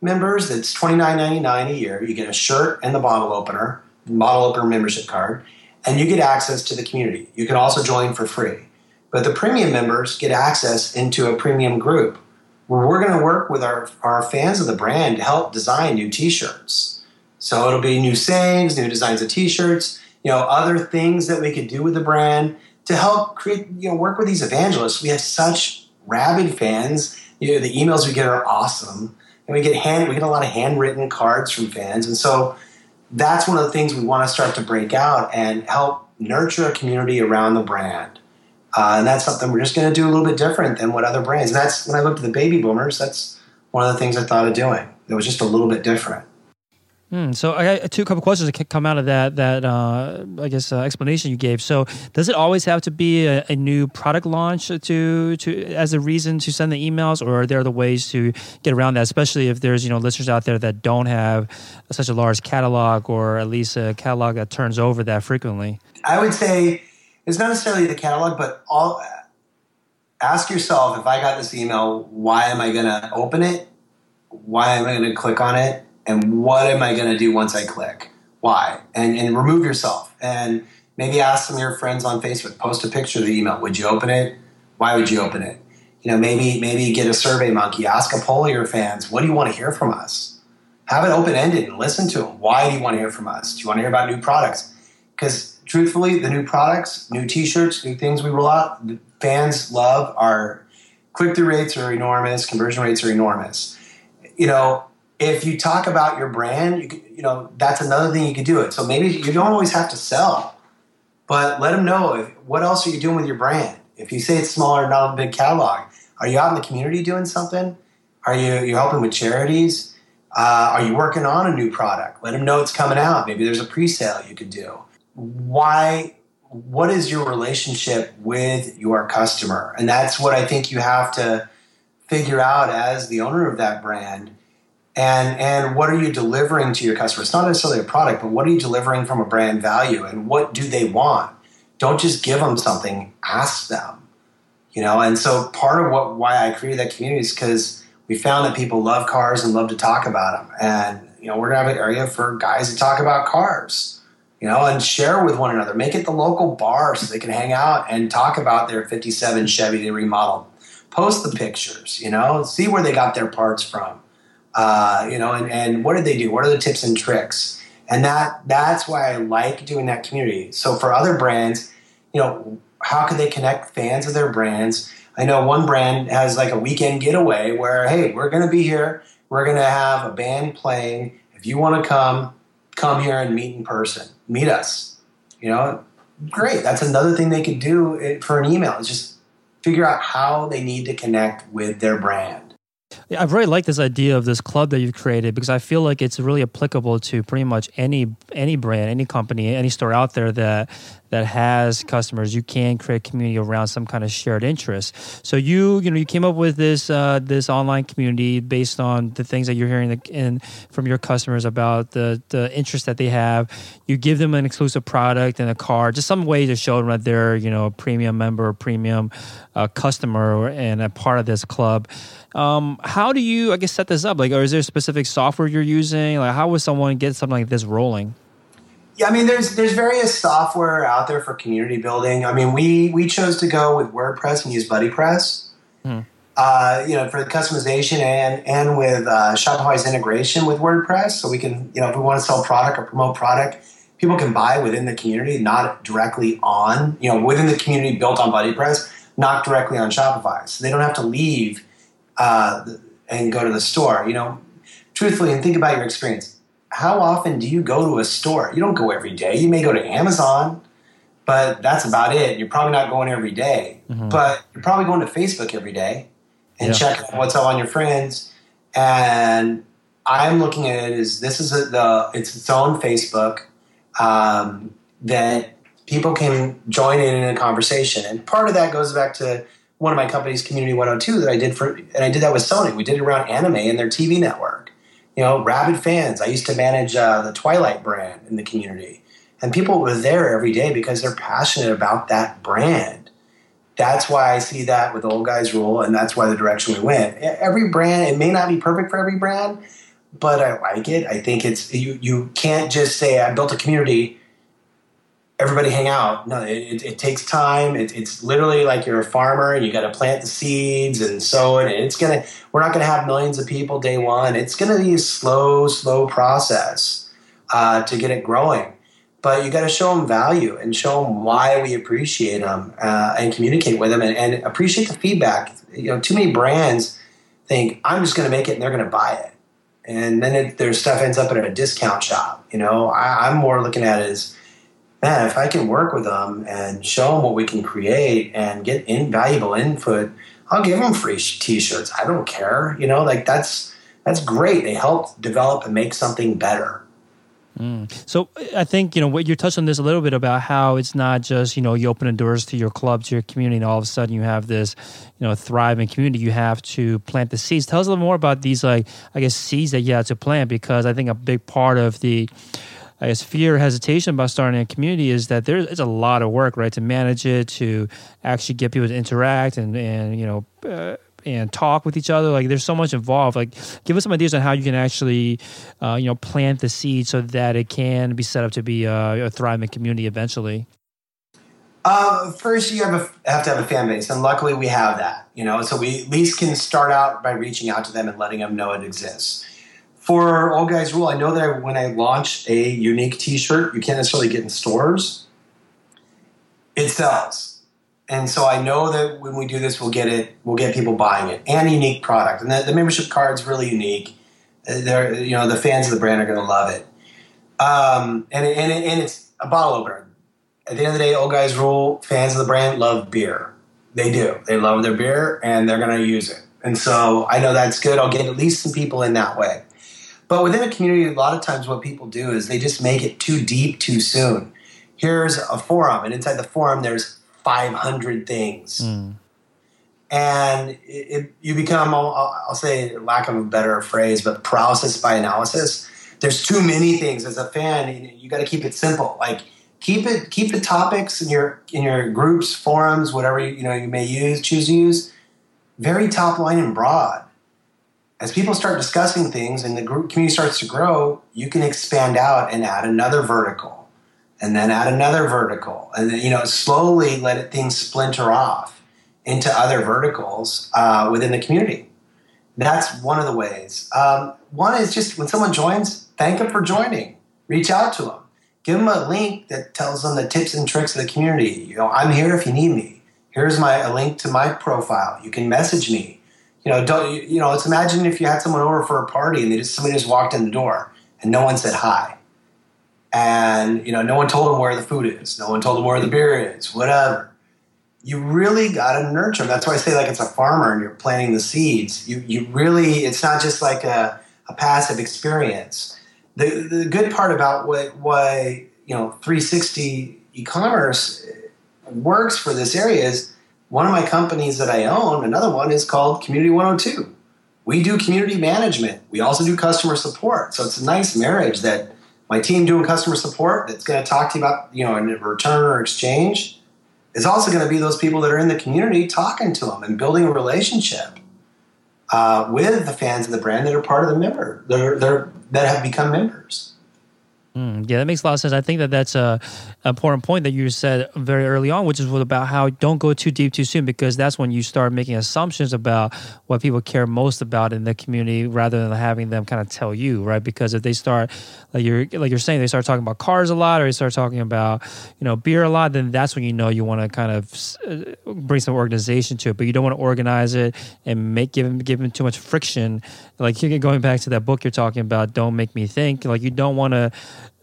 members. Ninety nine a year. You get a shirt and the bottle opener, bottle opener membership card, and you get access to the community. You can also join for free. But the premium members get access into a premium group where we're going to work with our, our fans of the brand to help design new t-shirts. So it'll be new sayings, new designs of t-shirts, you know, other things that we could do with the brand to help create, you know, work with these evangelists. We have such rabid fans. You know, the emails we get are awesome, and we get hand we get a lot of handwritten cards from fans, and so that's one of the things we want to start to break out and help nurture a community around the brand. Uh, and that's something we're just going to do a little bit different than what other brands. And that's when I looked at the baby boomers. That's one of the things I thought of doing. It was just a little bit different. Mm, so I got two couple questions that come out of that that uh, I guess uh, explanation you gave. So does it always have to be a, a, new product launch to to as a reason to send the emails, or are there other ways to get around that? Especially if there's you know listeners out there that don't have such a large catalog, or at least a catalog that turns over that frequently. I would say it's not necessarily the catalog, but all. Ask yourself if I got this email, why am I going to open it? Why am I going to click on it? and what am I going to do once I click? Why? And, and remove yourself. And maybe ask some of your friends on Facebook, post a picture of the email. Would you open it? Why would you open it? You know, maybe maybe get a survey monkey, ask a poll of your fans, what do you want to hear from us? Have it open ended and listen to them. Why do you want to hear from us? Do you want to hear about new products? Because truthfully, the new products, new T-shirts, new things we roll out, fans love. Our click-through rates are enormous, conversion rates are enormous. You know, if you talk about your brand, you, could, you know that's another thing you could do it. So maybe you don't always have to sell, but let them know if, what else are you doing with your brand. If you say it's smaller, not a big catalog, are you out in the community doing something? Are you you helping with charities? Uh, are you working on a new product? Let them know it's coming out. Maybe there's a pre-sale you could do. Why? What is your relationship with your customer? And that's what I think you have to figure out as the owner of that brand. And and what are you delivering to your customer it's not necessarily a product but what are you delivering from a brand value? And what do they want? Don't just give them something ask them you know? And so part of what why i created that community is because we found that people love cars and love to talk about them and you know we're to have an area for guys to talk about cars you know, and share with one another. Make it the local bar so they can hang out and talk about their 57 Chevy they remodeled. Post the pictures, you know, see where they got their parts from, uh, you know, and, and what did they do? What are the tips and tricks? And that that's why I like doing that community. So for other brands, you know, how could they connect fans of their brands? I know one brand has like a weekend getaway where, hey, we're going to be here. We're going to have a band playing. If you want to come, come here and meet in person. Meet us. You know, great. That's another thing they could do eh, for an email. Is just figure out how they need to connect with their brand. I really like this idea of this club that you've created because I feel like it's really applicable to pretty much any any brand, any company, any store out there that that has customers. You can create community around some kind of shared interest. So you you know you came up with this uh, this online community based on the things that you're hearing in, from your customers about the the interest that they have. You give them an exclusive product and a card, just some way to show them that they're you know a premium member, a premium uh, customer, and a part of this club. Um, how do you, I guess, set this up? Like, or is there specific software you're using? Like, how would someone get something like this rolling? Yeah, I mean, there's there's various software out there for community building. I mean, we we chose to go with WordPress and use BuddyPress. Hmm. Uh, you know, for the customization and and with uh, Shopify's integration with WordPress, so we can you know if we want to sell product or promote product, people can buy within the community, not directly on you know within the community built on BuddyPress, not directly on Shopify. So they don't have to leave uh, and go to the store. You know, truthfully, and think about your experience. How often do you go to a store? You don't go every day. You may go to Amazon, but that's about it. You're probably not going every day, mm-hmm. but you're probably going to Facebook every day and yeah. check what's up on your friends. And I'm looking at it as this is a, the it's its own Facebook um, that people can join in in a conversation, and part of that goes back to one of my companies, Community 102, that I did for, and I did that with Sony. We did it around anime and their TV network. You know, rabid fans. I used to manage uh, the Twilight brand in the community, and people were there every day because they're passionate about that brand. That's why I see that with Old Guys Rule, and that's why the direction we went. Every brand, it may not be perfect for every brand, but I like it. I think it's you. You can't just say I built a community everybody hang out. No, it, it takes time. It, it's literally like you're a farmer and you got to plant the seeds and sow it. And it's gonna. We're not gonna have millions of people day one. It's gonna be a slow, slow process uh, to get it growing. But you got to show them value and show them why we appreciate them uh, and communicate with them and, and appreciate the feedback. You know, too many brands think I'm just going to make it and they're going to buy it, and then it, their stuff ends up at a discount shop. You know, I, I'm more looking at it as man, if I can work with them and show them what we can create and get invaluable input, I'll give them free t-shirts. I don't care. You know, like that's that's great. They help develop and make something better. Mm. So I think you know what you touched on this a little bit about how it's not just you know you open the doors to your club to your community and all of a sudden you have this you know thriving community. You have to plant the seeds. Tell us a little more about these like I guess seeds that you have to plant because I think a big part of the I guess fear, hesitation about starting a community is that there's it's a lot of work, right, to manage it, to actually get people to interact and and you know. Uh, and talk with each other. Like there's so much involved. Like give us some ideas on how you can actually, uh, you know, plant the seed so that it can be set up to be a, a thriving community eventually. Uh, first, you have, a, have to have a fan base, and luckily we have that. You know, so we at least can start out by reaching out to them and letting them know it exists for Old Guys Rule, I know that when I launch a unique T-shirt, you can't necessarily get in stores. It sells, and so I know that when we do this, we'll get it. We'll get people buying it and unique product. And the, the membership card's really unique. Uh, they're you know the fans of the brand are going to love it. Um, and and and it's a bottle opener. At the end of the day, Old Guys Rule fans of the brand love beer. They do. They love their beer, and they're going to use it. And so I know that's good. I'll get at least some people in that way. But within a community, a lot of times what people do is they just make it too deep too soon. Here's a forum, and inside the forum, there's 500 things. Mm. And it, it, you become, I'll, I'll say, lack of a better phrase, but paralysis by analysis. There's too many things. As a fan, you got to keep it simple. Like keep it, keep the topics in your in your groups, forums, whatever you, you know you may use, choose to use, very top line and broad as people start discussing things and the group community starts to grow, you can expand out and add another vertical. and then add another vertical, and then you know slowly let things splinter off into other verticals uh, within the community. That's one of the ways. Um, one is just when someone joins, thank them for joining. Reach out to them. Give them a link that tells them the tips and tricks of the community. You know, I'm here if you need me. Here's my a link to my profile. You can message me. You know, don't you know? Let's imagine if you had someone over for a party and they just somebody just walked in the door and no one said hi, and you know, no one told them where the food is, no one told them where the beer is, whatever you really got to nurture them. That's why I say like it's a farmer and you're planting the seeds. You you really it's not just like a, a passive experience. The the good part about what why you know 360 e-commerce works for this area is one of my companies that I own. Another one is called Community 102. We do community management. We also do customer support. So it's a nice marriage that my team doing customer support that's going to talk to you about you know a return or exchange is also going to be those people that are in the community talking to them and building a relationship uh, with the fans of the brand that are part of the member are, that have become members. Mm, yeah, that makes a lot of sense. I think that that's a important point that you said very early on, which is about how don't go too deep too soon because that's when you start making assumptions about what people care most about in the community rather than having them kind of tell you, right? Because if they start like you're like you're saying they start talking about cars a lot or they start talking about you know beer a lot, then that's when you know you want to kind of uh, bring some organization to it, but you don't want to organize it and make give them give them too much friction. Like going back to that book you're talking about, don't make me think. Like you don't want to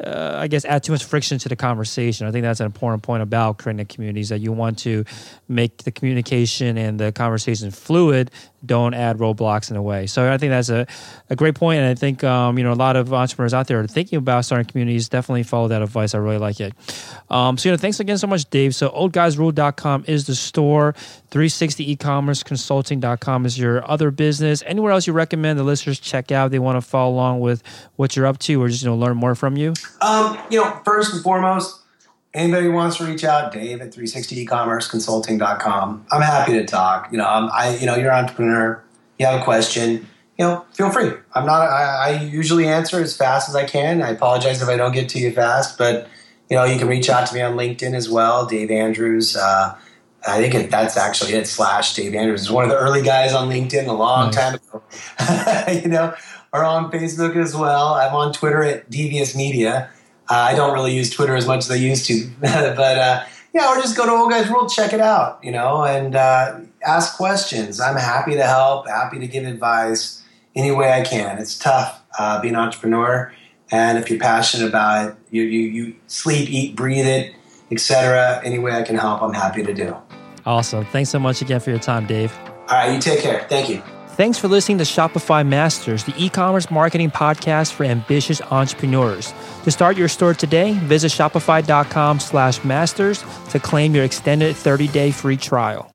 uh, I guess, add too much friction to the conversation. I think that's an important point about creating communities that you want to make the communication and the conversation fluid. Don't add roadblocks in a way. So I think that's a, a great point, and I think um, you know a lot of entrepreneurs out there are thinking about starting communities. Definitely follow that advice. I really like it. Um, so you know, thanks again so much, Dave. So oldguysrule.com is the store. 360 e-commerce consulting.com is your other business. Anywhere else you recommend the listeners check out? They want to follow along with what you're up to, or just you know learn more from you. Um, you know, first and foremost, anybody wants to reach out, Dave at 360ecommerceconsulting.com. I'm happy to talk. You know, I'm, I, you know, you're an entrepreneur. You have a question, you know, feel free. I'm not, I, I usually answer as fast as I can. I apologize if I don't get to you fast, but, you know, you can reach out to me on LinkedIn as well, Dave Andrews. Uh, I think it, that's actually it. Slash Dave Andrews is one of the early guys on LinkedIn a long nice. time ago. <laughs> you know, are on Facebook as well. I'm on Twitter at Devious Media. Uh, I don't really use Twitter as much as I used to, <laughs> but uh, yeah, or just go to Old Guys Rule, check it out, you know, and uh, ask questions. I'm happy to help, happy to give advice any way I can. It's tough uh, being an entrepreneur, and if you're passionate about it, you you, you sleep, eat, breathe it, etc. Any way I can help, I'm happy to do. Awesome. Thanks so much again for your time, Dave. All right, you take care. Thank you. Thanks for listening to Shopify Masters, the e commerce marketing podcast for ambitious entrepreneurs. To start your store today, visit shopify.com slash masters to claim your extended 30 day free trial.